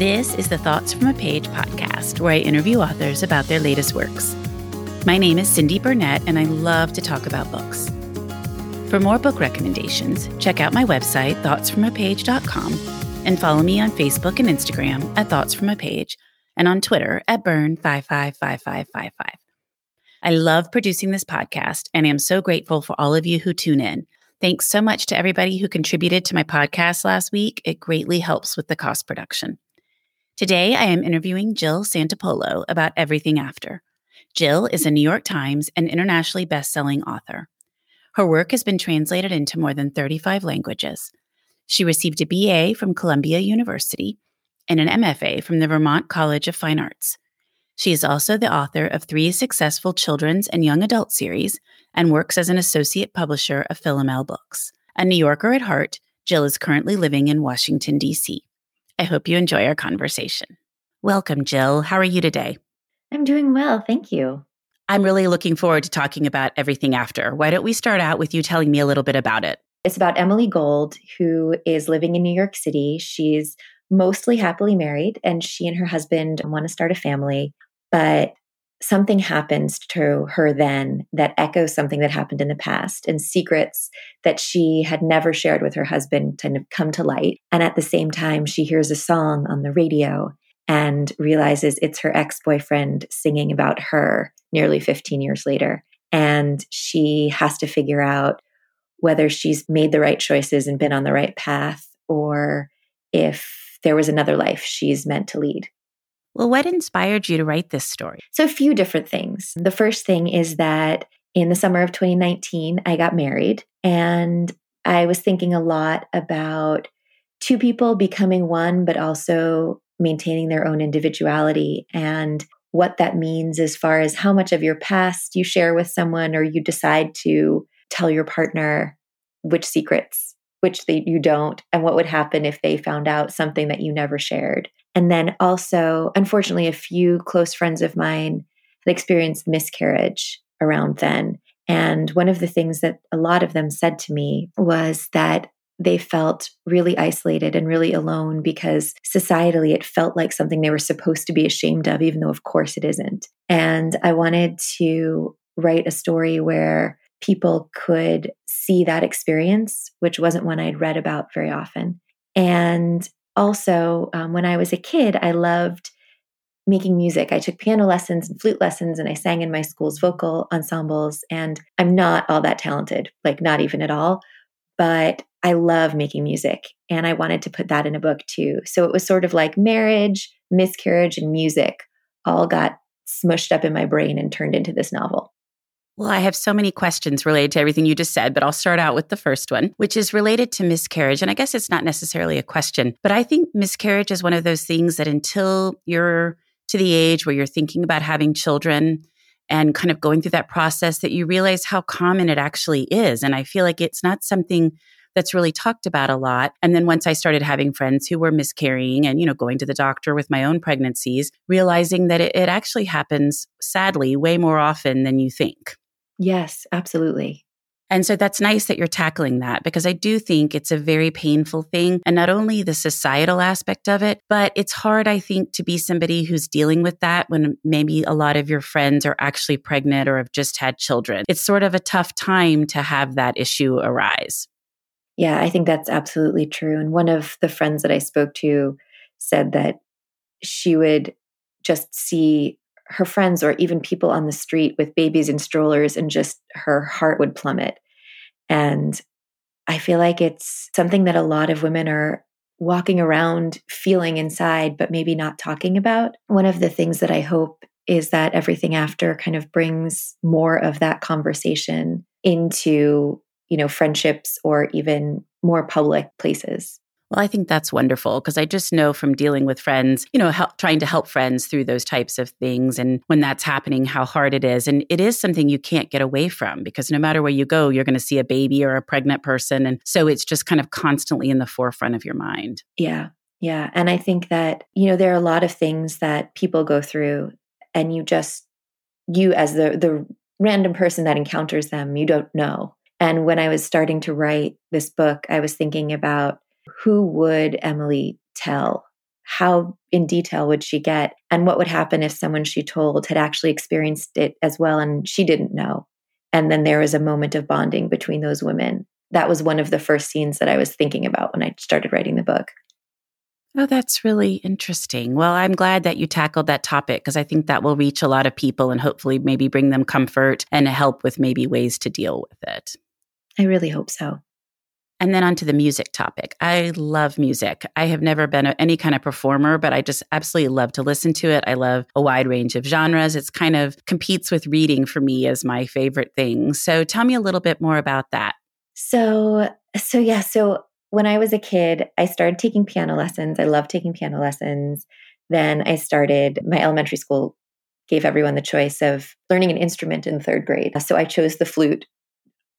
This is the Thoughts from a Page podcast, where I interview authors about their latest works. My name is Cindy Burnett, and I love to talk about books. For more book recommendations, check out my website, thoughtsfromapage.com, and follow me on Facebook and Instagram at Thoughts From a Page and on Twitter at Burn555555. I love producing this podcast, and I am so grateful for all of you who tune in. Thanks so much to everybody who contributed to my podcast last week. It greatly helps with the cost production. Today, I am interviewing Jill Santopolo about Everything After. Jill is a New York Times and internationally best-selling author. Her work has been translated into more than 35 languages. She received a BA from Columbia University and an MFA from the Vermont College of Fine Arts. She is also the author of three successful children's and young adult series and works as an associate publisher of Philomel Books. A New Yorker at heart, Jill is currently living in Washington, D.C. I hope you enjoy our conversation. Welcome, Jill. How are you today? I'm doing well. Thank you. I'm really looking forward to talking about everything after. Why don't we start out with you telling me a little bit about it? It's about Emily Gold, who is living in New York City. She's mostly happily married, and she and her husband want to start a family. But something happens to her then that echoes something that happened in the past and secrets that she had never shared with her husband kind of come to light. And at the same time, she hears a song on the radio and realizes it's her ex boyfriend singing about her nearly 15 years later. And she has to figure out whether she's made the right choices and been on the right path or if there was another life she's meant to lead. Well, what inspired you to write this story? So, a few different things. The first thing is that in the summer of 2019, I got married and I was thinking a lot about two people becoming one, but also maintaining their own individuality and what that means as far as how much of your past you share with someone or you decide to tell your partner which secrets which they, you don't and what would happen if they found out something that you never shared and then also, unfortunately, a few close friends of mine had experienced miscarriage around then. And one of the things that a lot of them said to me was that they felt really isolated and really alone because societally it felt like something they were supposed to be ashamed of, even though, of course, it isn't. And I wanted to write a story where people could see that experience, which wasn't one I'd read about very often. And also, um, when I was a kid, I loved making music. I took piano lessons and flute lessons, and I sang in my school's vocal ensembles. And I'm not all that talented, like, not even at all. But I love making music, and I wanted to put that in a book too. So it was sort of like marriage, miscarriage, and music all got smushed up in my brain and turned into this novel. Well, I have so many questions related to everything you just said, but I'll start out with the first one, which is related to miscarriage. And I guess it's not necessarily a question, but I think miscarriage is one of those things that until you're to the age where you're thinking about having children and kind of going through that process, that you realize how common it actually is. And I feel like it's not something that's really talked about a lot. And then once I started having friends who were miscarrying and, you know, going to the doctor with my own pregnancies, realizing that it, it actually happens sadly way more often than you think. Yes, absolutely. And so that's nice that you're tackling that because I do think it's a very painful thing. And not only the societal aspect of it, but it's hard, I think, to be somebody who's dealing with that when maybe a lot of your friends are actually pregnant or have just had children. It's sort of a tough time to have that issue arise. Yeah, I think that's absolutely true. And one of the friends that I spoke to said that she would just see her friends or even people on the street with babies in strollers and just her heart would plummet. And I feel like it's something that a lot of women are walking around feeling inside, but maybe not talking about. One of the things that I hope is that everything after kind of brings more of that conversation into, you know, friendships or even more public places. Well, I think that's wonderful because I just know from dealing with friends, you know, help, trying to help friends through those types of things. And when that's happening, how hard it is. And it is something you can't get away from because no matter where you go, you're going to see a baby or a pregnant person. And so it's just kind of constantly in the forefront of your mind. Yeah. Yeah. And I think that, you know, there are a lot of things that people go through and you just, you as the, the random person that encounters them, you don't know. And when I was starting to write this book, I was thinking about who would Emily tell how in detail would she get? And what would happen if someone she told had actually experienced it as well and she didn't know? And then there was a moment of bonding between those women. That was one of the first scenes that I was thinking about when I started writing the book. Oh, that's really interesting. Well, I'm glad that you tackled that topic because I think that will reach a lot of people and hopefully maybe bring them comfort and help with maybe ways to deal with it. I really hope so. And then onto the music topic. I love music. I have never been any kind of performer, but I just absolutely love to listen to it. I love a wide range of genres. It's kind of competes with reading for me as my favorite thing. So tell me a little bit more about that. So, so yeah, so when I was a kid, I started taking piano lessons. I love taking piano lessons. Then I started my elementary school gave everyone the choice of learning an instrument in third grade. So I chose the flute,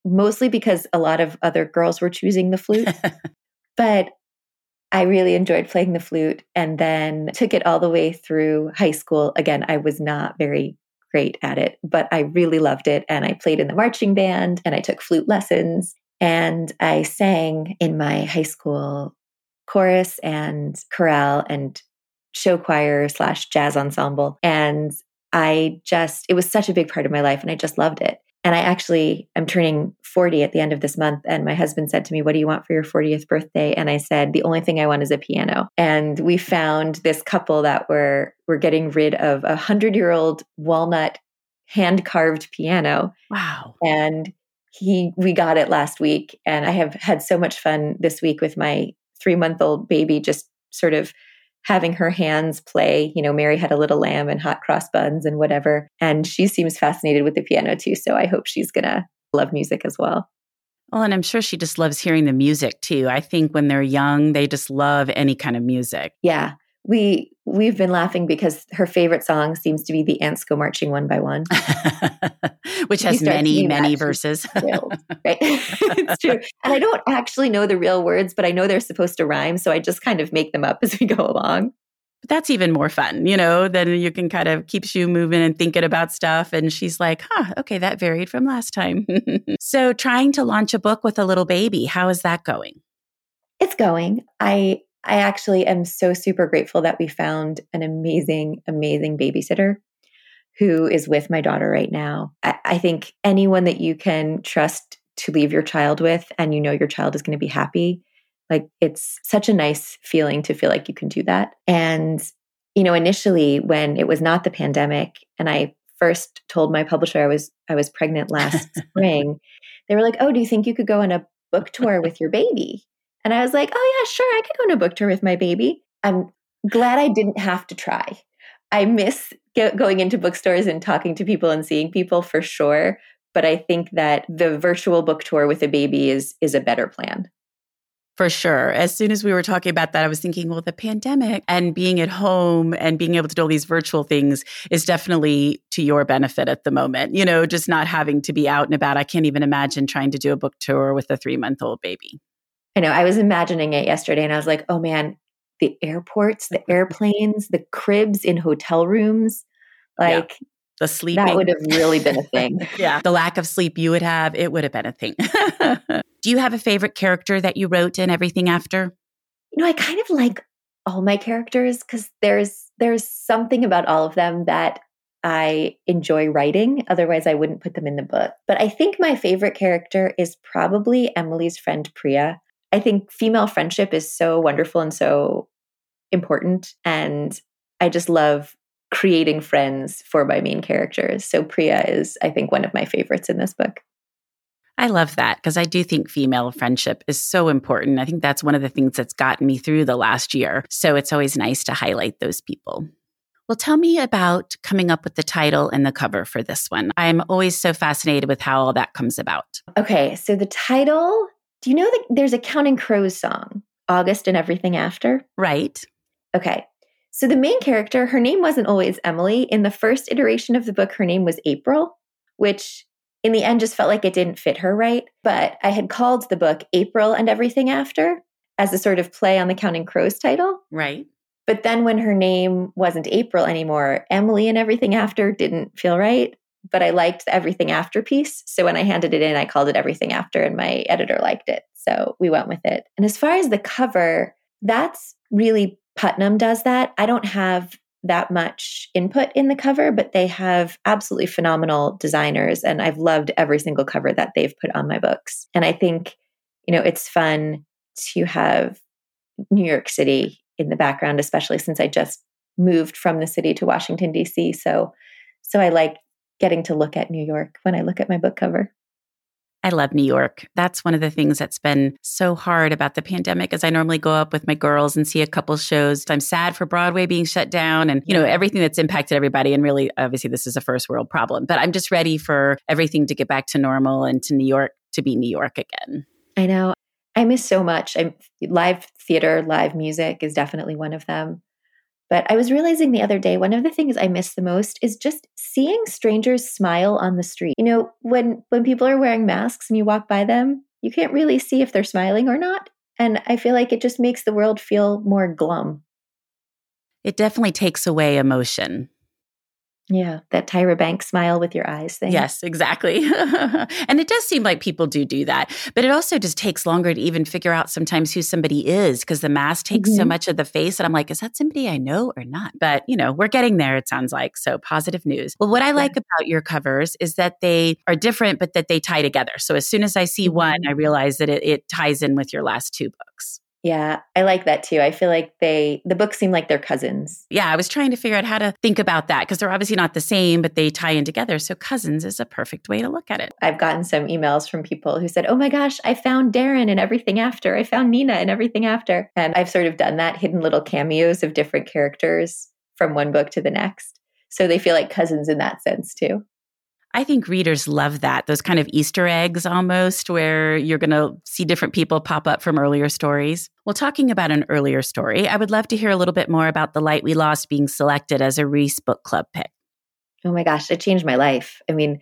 mostly because a lot of other girls were choosing the flute. but I really enjoyed playing the flute and then took it all the way through high school. Again, I was not very great at it, but I really loved it. And I played in the marching band and I took flute lessons. And I sang in my high school chorus and chorale and show choir slash jazz ensemble. And I just, it was such a big part of my life and I just loved it. And I actually, I'm turning 40 at the end of this month. And my husband said to me, What do you want for your 40th birthday? And I said, The only thing I want is a piano. And we found this couple that were, were getting rid of a hundred year old walnut hand carved piano. Wow. And he we got it last week and i have had so much fun this week with my three month old baby just sort of having her hands play you know mary had a little lamb and hot cross buns and whatever and she seems fascinated with the piano too so i hope she's gonna love music as well well, and I'm sure she just loves hearing the music too. I think when they're young, they just love any kind of music. Yeah we we've been laughing because her favorite song seems to be the ants go marching one by one. Which has many many verses. thrilled, right? It's true. And i don't actually know the real words but i know they're supposed to rhyme so i just kind of make them up as we go along. But that's even more fun you know then you can kind of keeps you moving and thinking about stuff and she's like huh okay that varied from last time. So trying to launch a book with a little baby how is that going? It's going. I I actually am so super grateful that we found an amazing, amazing babysitter who is with my daughter right now. I, I, think anyone that you can trust to leave your child with and you know your child is going to be happy, like it's such a nice feeling to feel like you can do that. And, you know, initially when it was not the pandemic and I first told my publisher I was I was pregnant last spring, they were like, "Oh, do you think you could go on a book tour with your baby?" And I was like, oh, yeah, sure, I could go on a book tour with my baby. I'm glad I didn't have to try. I miss going into bookstores and talking to people and seeing people for sure. But I think that the virtual book tour with a baby is is a better plan. For sure. As soon as we were talking about that, I was thinking, well, the pandemic and being at home and being able to do all these virtual things is definitely to your benefit at the moment. You know, just not having to be out and about. I can't even imagine trying to do a book tour with a three month old baby. I know I was imagining it yesterday and I was like, oh man, the airports, the airplanes, the cribs in hotel rooms, like yeah. the sleeping. That would have really been a thing. yeah. The lack of sleep you would have, it would have been a thing. Do you have a favorite character that you wrote and everything after? You know, I kind of like all my characters because there's there's something about all of them that I enjoy writing. Otherwise, I wouldn't put them in the book. But I think my favorite character is probably Emily's friend Priya. I think female friendship is so wonderful and so important. And I just love creating friends for my main characters. So Priya is, I think, one of my favorites in this book. I love that because I do think female friendship is so important. I think that's one of the things that's gotten me through the last year. So it's always nice to highlight those people. Well, tell me about coming up with the title and the cover for this one. I'm always so fascinated with how all that comes about. Okay, so the title do you know that there's a Counting Crows song, August and Everything After? Right. Okay. So the main character, her name wasn't always Emily. In the first iteration of the book, her name was April, which in the end just felt like it didn't fit her right. But I had called the book April and Everything After as a sort of play on the Counting Crows title. Right. But then when her name wasn't April anymore, Emily and Everything After didn't feel right but I liked the Everything After piece. So when I handed it in, I called it Everything After, and my editor liked it. So we went with it. And as far as the cover, that's really Putnam does that. I don't have that much input in the cover, but they have absolutely phenomenal designers. And I've loved every single cover that they've put on my books. And I think, you know, it's fun to have New York City in the background, especially since I just moved from the city to Washington, D.C. So, so I like getting to look at New York when I look at my book cover. I love New York. That's one of the things that's been so hard about the pandemic as I normally go up with my girls and see a couple shows. I'm sad for Broadway being shut down and, you know, everything that's impacted everybody. And really, obviously, this is a first world problem, but I'm just ready for everything to get back to normal and to New York to be New York again. I know. I miss so much. I'm live theater, live music is definitely one of them. But I was realizing the other day, one of the things I miss the most is just seeing strangers smile on the street. You know, when when people are wearing masks and you walk by them, you can't really see if they're smiling or not. And I feel like it just makes the world feel more glum. It definitely takes away emotion. Yeah, that Tyra Banks smile with your eyes thing. Yes, exactly. and it does seem like people do do that. But it also just takes longer to even figure out sometimes who somebody is because the mask takes mm-hmm. so much of the face. And I'm like, is that somebody I know or not? But, you know, we're getting there, it sounds like. So positive news. Well, what I like about your covers is that they are different, but that they tie together. So as soon as I see one, I mm-hmm. realize that it, it ties in with your last two books. Yeah, I like that too. I feel like they the books seem like they're cousins. Yeah, I was trying to figure out how to think about that because they're obviously not the same, but they tie in together. So cousins is a perfect way to look at it. I've gotten some emails from people who said, "Oh my gosh, I found Darren and everything after. I found Nina and everything after." And I've sort of done that, hidden little cameos of different characters from one book to the next. So they feel like cousins in that sense too. I think readers love that, those kind of Easter eggs almost, where you're going to see different people pop up from earlier stories. Well, talking about an earlier story, I would love to hear a little bit more about The Light We Lost being selected as a Reese Book Club pick. Oh my gosh, it changed my life. I mean,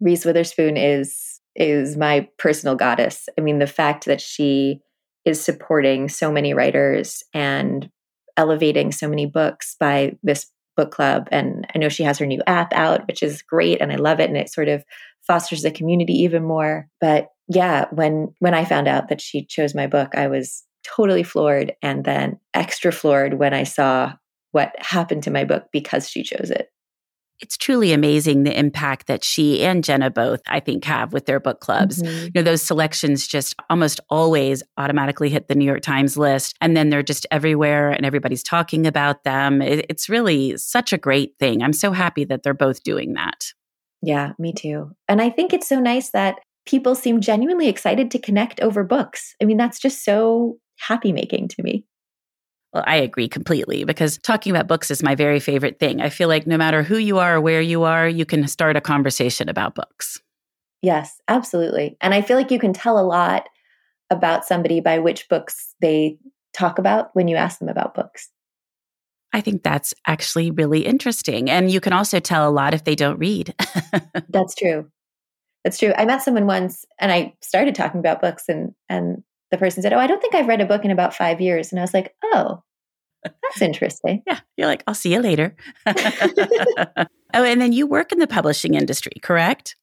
Reese Witherspoon is is my personal goddess. I mean, the fact that she is supporting so many writers and elevating so many books by this book club. And I know she has her new app out, which is great. And I love it. And it sort of fosters the community even more. But yeah, when when I found out that she chose my book, I was totally floored and then extra floored when I saw what happened to my book because she chose it it's truly amazing the impact that she and Jenna both, I think, have with their book clubs. Mm-hmm. You know, those selections just almost always automatically hit the New York Times list, and then they're just everywhere and everybody's talking about them. It, it's really such a great thing. I'm so happy that they're both doing that. Yeah, me too. And I think it's so nice that people seem genuinely excited to connect over books. I mean, that's just so happy making to me. Well, I agree completely because talking about books is my very favorite thing. I feel like no matter who you are or where you are, you can start a conversation about books. Yes, absolutely. And I feel like you can tell a lot about somebody by which books they talk about when you ask them about books. I think that's actually really interesting. And you can also tell a lot if they don't read. that's true. That's true. I met someone once and I started talking about books and and the person said, "Oh, I don't think I've read a book in about 5 years." And I was like, "Oh, that's interesting. yeah. You're like, I'll see you later. oh, and then you work in the publishing industry, correct?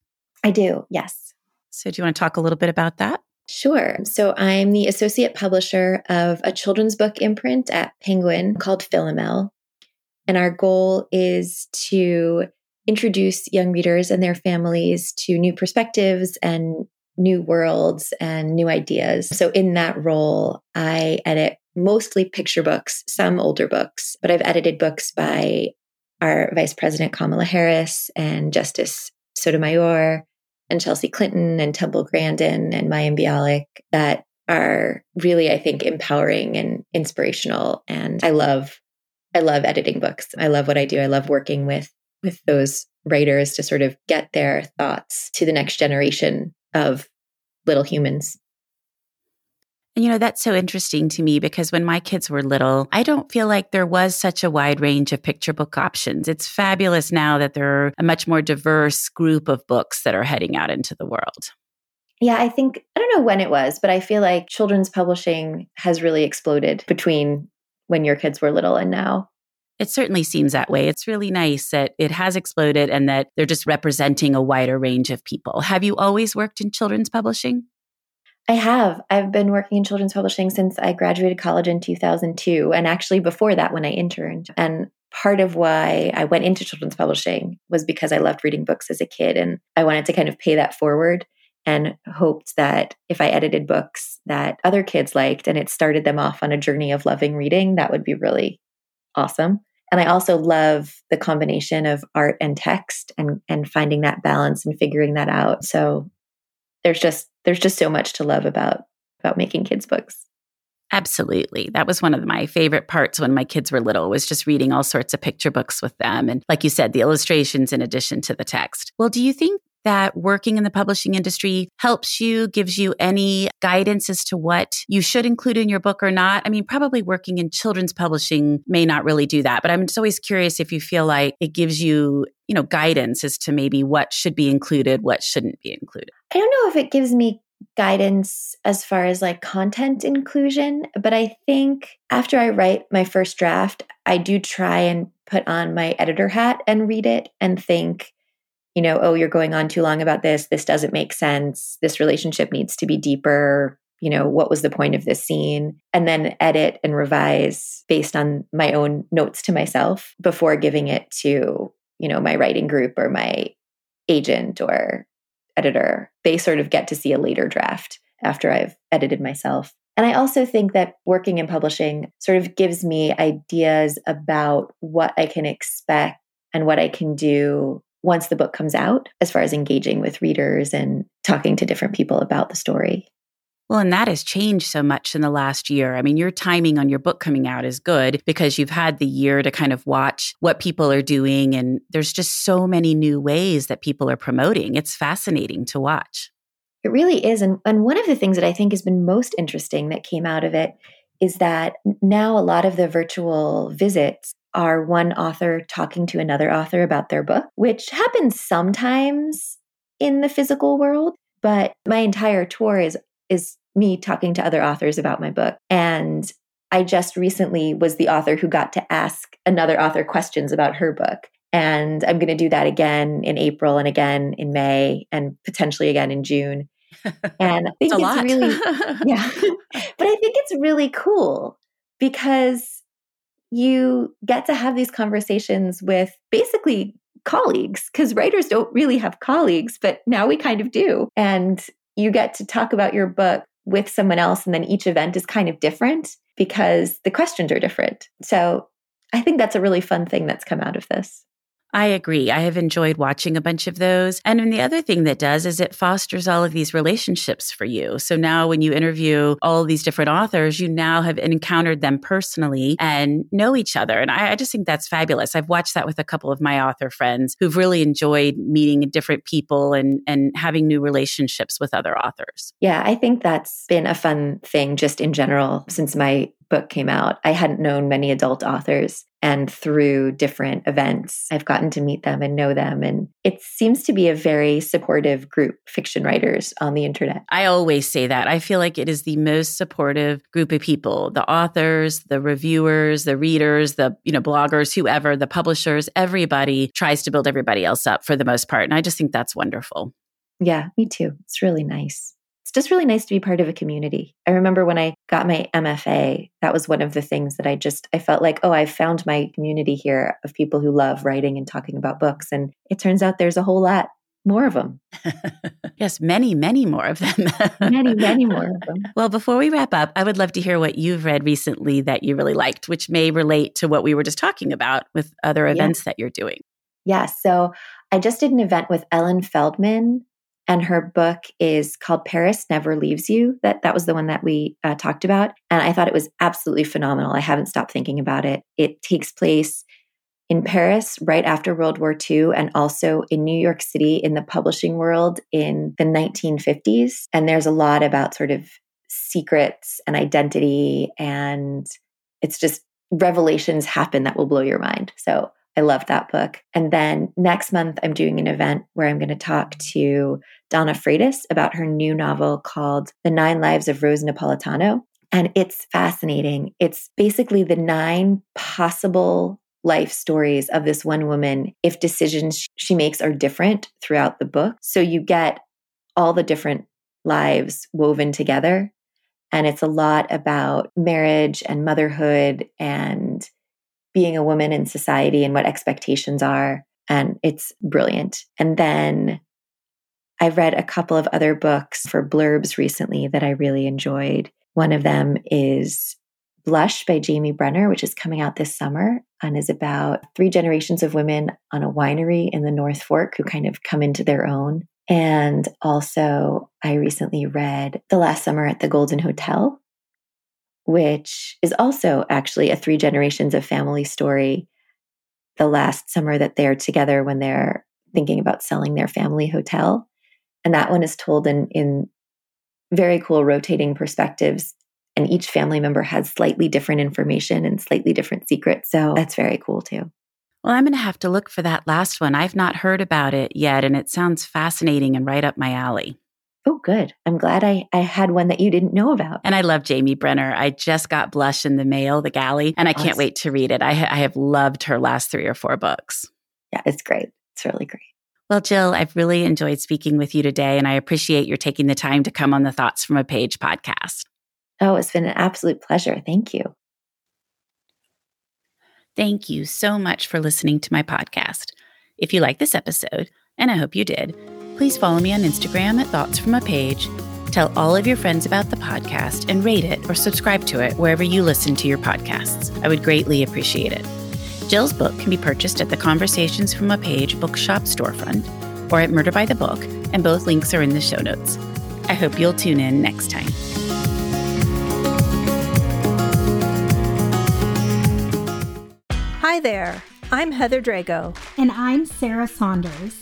I do, yes. So, do you want to talk a little bit about that? Sure. So, I'm the associate publisher of a children's book imprint at Penguin called Philomel. And our goal is to introduce young readers and their families to new perspectives and new worlds and new ideas. So, in that role, I edit mostly picture books, some older books, but I've edited books by our Vice President Kamala Harris and Justice Sotomayor and Chelsea Clinton and Temple Grandin and Mayim Bialik that are really, I think, empowering and inspirational. And I love, I love editing books. I love what I do. I love working with with those writers to sort of get their thoughts to the next generation of little humans. And you know, that's so interesting to me because when my kids were little, I don't feel like there was such a wide range of picture book options. It's fabulous now that there are a much more diverse group of books that are heading out into the world. Yeah, I think, I don't know when it was, but I feel like children's publishing has really exploded between when your kids were little and now. It certainly seems that way. It's really nice that it has exploded and that they're just representing a wider range of people. Have you always worked in children's publishing? I have. I've been working in children's publishing since I graduated college in 2002. And actually, before that, when I interned. And part of why I went into children's publishing was because I loved reading books as a kid. And I wanted to kind of pay that forward and hoped that if I edited books that other kids liked and it started them off on a journey of loving reading, that would be really awesome. And I also love the combination of art and text and and finding that balance and figuring that out. So there's just there's just so much to love about about making kids books. Absolutely. That was one of my favorite parts when my kids were little was just reading all sorts of picture books with them and like you said the illustrations in addition to the text. Well, do you think that working in the publishing industry helps you, gives you any guidance as to what you should include in your book or not? I mean, probably working in children's publishing may not really do that, but I'm just always curious if you feel like it gives you, you know, guidance as to maybe what should be included, what shouldn't be included. I don't know if it gives me guidance as far as like content inclusion, but I think after I write my first draft, I do try and put on my editor hat and read it and think, you know, oh, you're going on too long about this. This doesn't make sense. This relationship needs to be deeper. You know, what was the point of this scene? And then edit and revise based on my own notes to myself before giving it to, you know, my writing group or my agent or editor. They sort of get to see a later draft after I've edited myself. And I also think that working in publishing sort of gives me ideas about what I can expect and what I can do once the book comes out, as far as engaging with readers and talking to different people about the story. Well, and that has changed so much in the last year. I mean, your timing on your book coming out is good because you've had the year to kind of watch what people are doing. And there's just so many new ways that people are promoting. It's fascinating to watch. It really is. And, and one of the things that I think has been most interesting that came out of it is that now a lot of the virtual visits are one author talking to another author about their book, which happens sometimes in the physical world. But my entire tour is is me talking to other authors about my book. And I just recently was the author who got to ask another author questions about her book. And I'm going to do that again in April and again in May and potentially again in June. And I think it's really, yeah, but I think it's really cool because you get to have these conversations with basically colleagues because writers don't really have colleagues, but now we kind of do. And you get to talk about your book with someone else, and then each event is kind of different because the questions are different. So I think that's a really fun thing that's come out of this. I agree. I have enjoyed watching a bunch of those. And then the other thing that does is it fosters all of these relationships for you. So now when you interview all these different authors, you now have encountered them personally and know each other. And I, I just think that's fabulous. I've watched that with a couple of my author friends who've really enjoyed meeting different people and, and having new relationships with other authors. Yeah, I think that's been a fun thing just in general since my book came out. I hadn't known many adult authors. And through different events, I've gotten to meet them and know them. And it seems to be a very supportive group, fiction writers on the internet. I always say that. I feel like it is the most supportive group of people the authors, the reviewers, the readers, the you know bloggers, whoever, the publishers, everybody tries to build everybody else up for the most part. And I just think that's wonderful. Yeah, me too. It's really nice just really nice to be part of a community. I remember when I got my MFA, that was one of the things that I just I felt like, oh, I found my community here of people who love writing and talking about books and it turns out there's a whole lot more of them. yes, many, many more of them. many, many more of them. Well, before we wrap up, I would love to hear what you've read recently that you really liked, which may relate to what we were just talking about with other events yeah. that you're doing. Yeah. So I just did an event with Ellen Feldman and her book is called Paris Never Leaves You. That that was the one that we uh, talked about, and I thought it was absolutely phenomenal. I haven't stopped thinking about it. It takes place in Paris right after World War II, and also in New York City in the publishing world in the 1950s. And there's a lot about sort of secrets and identity, and it's just revelations happen that will blow your mind. So I love that book. And then next month, I'm doing an event where I'm going to talk to Donna Freitas about her new novel called The Nine Lives of Rose Napolitano. And it's fascinating. It's basically the nine possible life stories of this one woman if decisions she makes are different throughout the book. So you get all the different lives woven together. And it's a lot about marriage and motherhood and being a woman in society and what expectations are. And it's brilliant. And then I've read a couple of other books for blurbs recently that I really enjoyed. One of them is Blush by Jamie Brenner, which is coming out this summer and is about three generations of women on a winery in the North Fork who kind of come into their own. And also, I recently read The Last Summer at the Golden Hotel, which is also actually a three generations of family story. The last summer that they're together when they're thinking about selling their family hotel. And that one is told in, in very cool rotating perspectives. And each family member has slightly different information and slightly different secrets. So that's very cool too. Well, I'm going to have to look for that last one. I've not heard about it yet, and it sounds fascinating and right up my alley. Oh, good. I'm glad I, I had one that you didn't know about. And I love Jamie Brenner. I just got Blush in the mail, the galley, and I can't wait to read it. I, I have loved her last three or four books. Yeah, it's great. It's really great. Well, Jill, I've really enjoyed speaking with you today, and I appreciate your taking the time to come on the Thoughts from a Page podcast. Oh, it's been an absolute pleasure. Thank you. Thank you so much for listening to my podcast. If you like this episode, and I hope you did, please follow me on Instagram at Thoughts from a Page. Tell all of your friends about the podcast and rate it or subscribe to it wherever you listen to your podcasts. I would greatly appreciate it. Jill's book can be purchased at the Conversations from a Page bookshop storefront or at Murder by the Book, and both links are in the show notes. I hope you'll tune in next time. Hi there. I'm Heather Drago. And I'm Sarah Saunders.